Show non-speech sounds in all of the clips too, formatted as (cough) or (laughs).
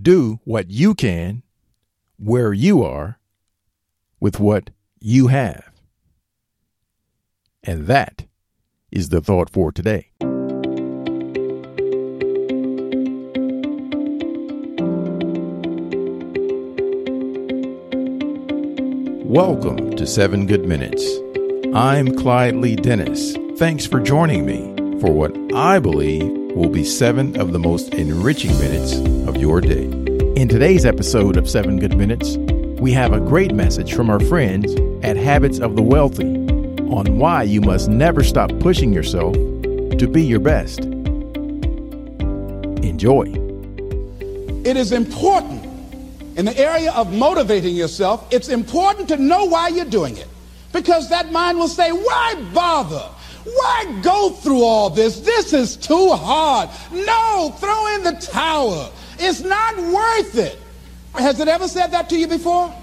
Do what you can, where you are, with what you have. And that is the thought for today. Welcome to Seven Good Minutes. I'm Clyde Lee Dennis. Thanks for joining me for what I believe will be seven of the most enriching minutes of your day. In today's episode of Seven Good Minutes, we have a great message from our friends at Habits of the Wealthy on why you must never stop pushing yourself to be your best. Enjoy. It is important in the area of motivating yourself, it's important to know why you're doing it. Because that mind will say, why bother? Why go through all this? This is too hard. No, throw in the towel. It's not worth it. Has it ever said that to you before?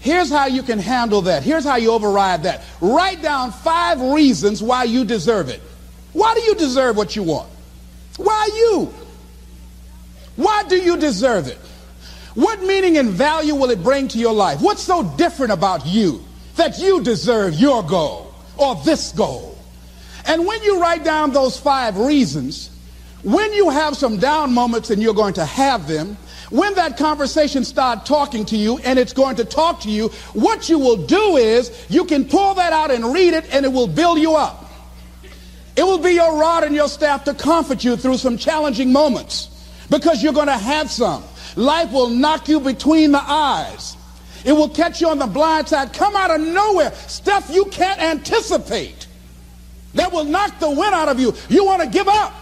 Here's how you can handle that. Here's how you override that. Write down five reasons why you deserve it. Why do you deserve what you want? Why you? Why do you deserve it? What meaning and value will it bring to your life? What's so different about you that you deserve your goal or this goal? And when you write down those five reasons, when you have some down moments and you're going to have them, when that conversation starts talking to you and it's going to talk to you, what you will do is you can pull that out and read it and it will build you up. It will be your rod and your staff to comfort you through some challenging moments because you're going to have some. Life will knock you between the eyes. It will catch you on the blind side, come out of nowhere, stuff you can't anticipate. That will knock the wind out of you. You want to give up.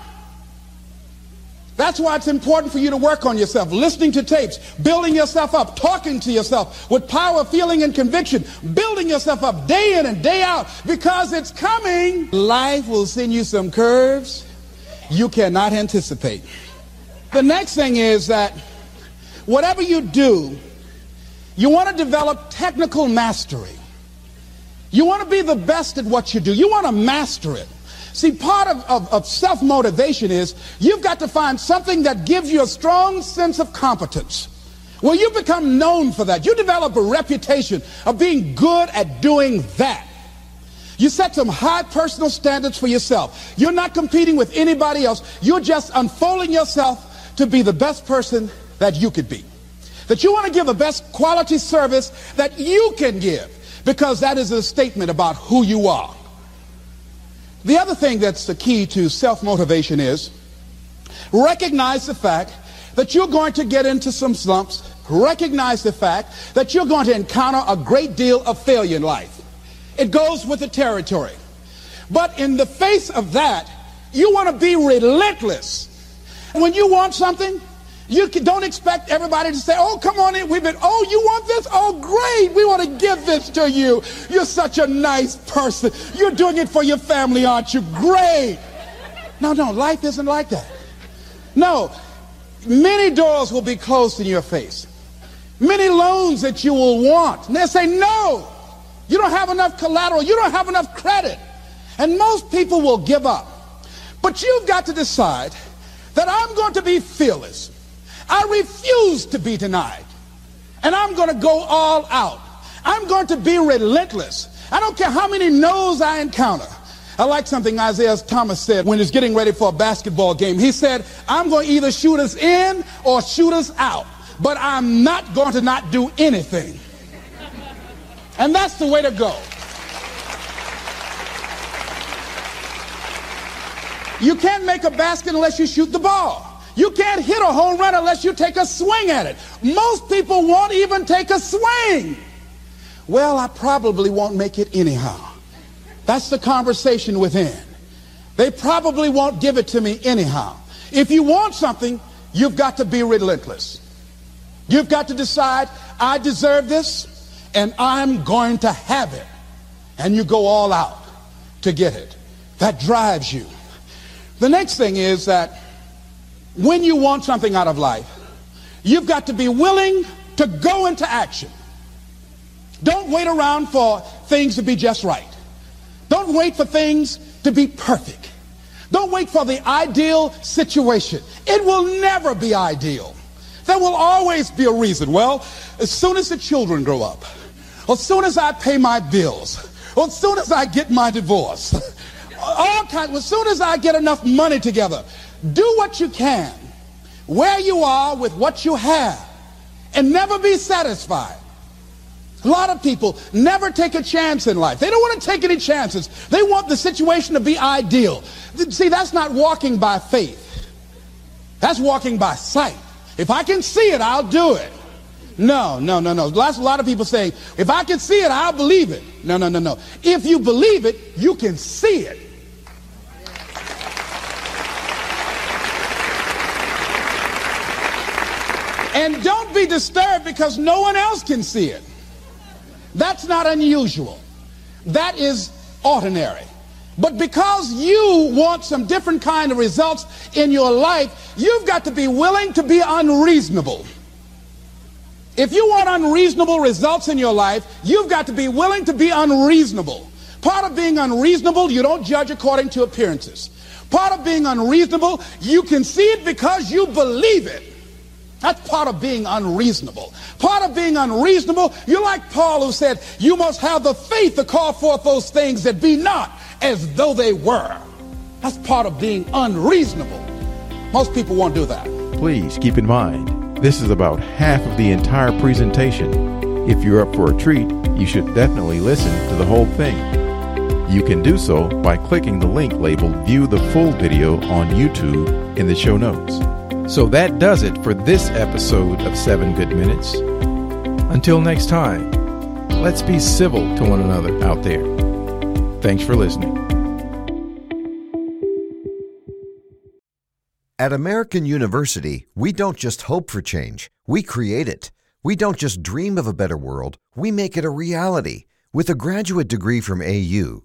That's why it's important for you to work on yourself, listening to tapes, building yourself up, talking to yourself with power, feeling, and conviction, building yourself up day in and day out because it's coming. Life will send you some curves you cannot anticipate. The next thing is that whatever you do, you want to develop technical mastery. You want to be the best at what you do. You want to master it. See, part of, of, of self motivation is you've got to find something that gives you a strong sense of competence. Well, you become known for that. You develop a reputation of being good at doing that. You set some high personal standards for yourself. You're not competing with anybody else. You're just unfolding yourself to be the best person that you could be. That you want to give the best quality service that you can give because that is a statement about who you are. The other thing that's the key to self-motivation is recognize the fact that you're going to get into some slumps. Recognize the fact that you're going to encounter a great deal of failure in life. It goes with the territory. But in the face of that, you want to be relentless. When you want something, you can, don't expect everybody to say, oh, come on in. We've been, oh, you want this? Oh, great. We want to give this to you. You're such a nice person. You're doing it for your family, aren't you? Great. No, no, life isn't like that. No, many doors will be closed in your face. Many loans that you will want. And they'll say, no, you don't have enough collateral. You don't have enough credit. And most people will give up. But you've got to decide that I'm going to be fearless. I refuse to be denied. And I'm going to go all out. I'm going to be relentless. I don't care how many no's I encounter. I like something Isiah Thomas said when he's getting ready for a basketball game. He said, I'm going to either shoot us in or shoot us out, but I'm not going to not do anything. And that's the way to go. You can't make a basket unless you shoot the ball. You can't hit a home run unless you take a swing at it. Most people won't even take a swing. Well, I probably won't make it anyhow. That's the conversation within. They probably won't give it to me anyhow. If you want something, you've got to be relentless. You've got to decide, I deserve this and I'm going to have it. And you go all out to get it. That drives you. The next thing is that when you want something out of life, you've got to be willing to go into action. Don't wait around for things to be just right. Don't wait for things to be perfect. Don't wait for the ideal situation. It will never be ideal. There will always be a reason. Well, as soon as the children grow up, as soon as I pay my bills, as soon as I get my divorce, (laughs) all kinds, as soon as I get enough money together, do what you can, where you are with what you have, and never be satisfied. A lot of people never take a chance in life. They don't want to take any chances. They want the situation to be ideal. See, that's not walking by faith. That's walking by sight. If I can see it, I'll do it. No, no, no, no. Lots, a lot of people say, if I can see it, I'll believe it. No, no, no, no. If you believe it, you can see it. And don't be disturbed because no one else can see it. That's not unusual. That is ordinary. But because you want some different kind of results in your life, you've got to be willing to be unreasonable. If you want unreasonable results in your life, you've got to be willing to be unreasonable. Part of being unreasonable, you don't judge according to appearances. Part of being unreasonable, you can see it because you believe it. That's part of being unreasonable. Part of being unreasonable, you're like Paul who said, you must have the faith to call forth those things that be not as though they were. That's part of being unreasonable. Most people won't do that. Please keep in mind, this is about half of the entire presentation. If you're up for a treat, you should definitely listen to the whole thing. You can do so by clicking the link labeled View the Full Video on YouTube in the show notes. So that does it for this episode of 7 Good Minutes. Until next time, let's be civil to one another out there. Thanks for listening. At American University, we don't just hope for change, we create it. We don't just dream of a better world, we make it a reality. With a graduate degree from AU,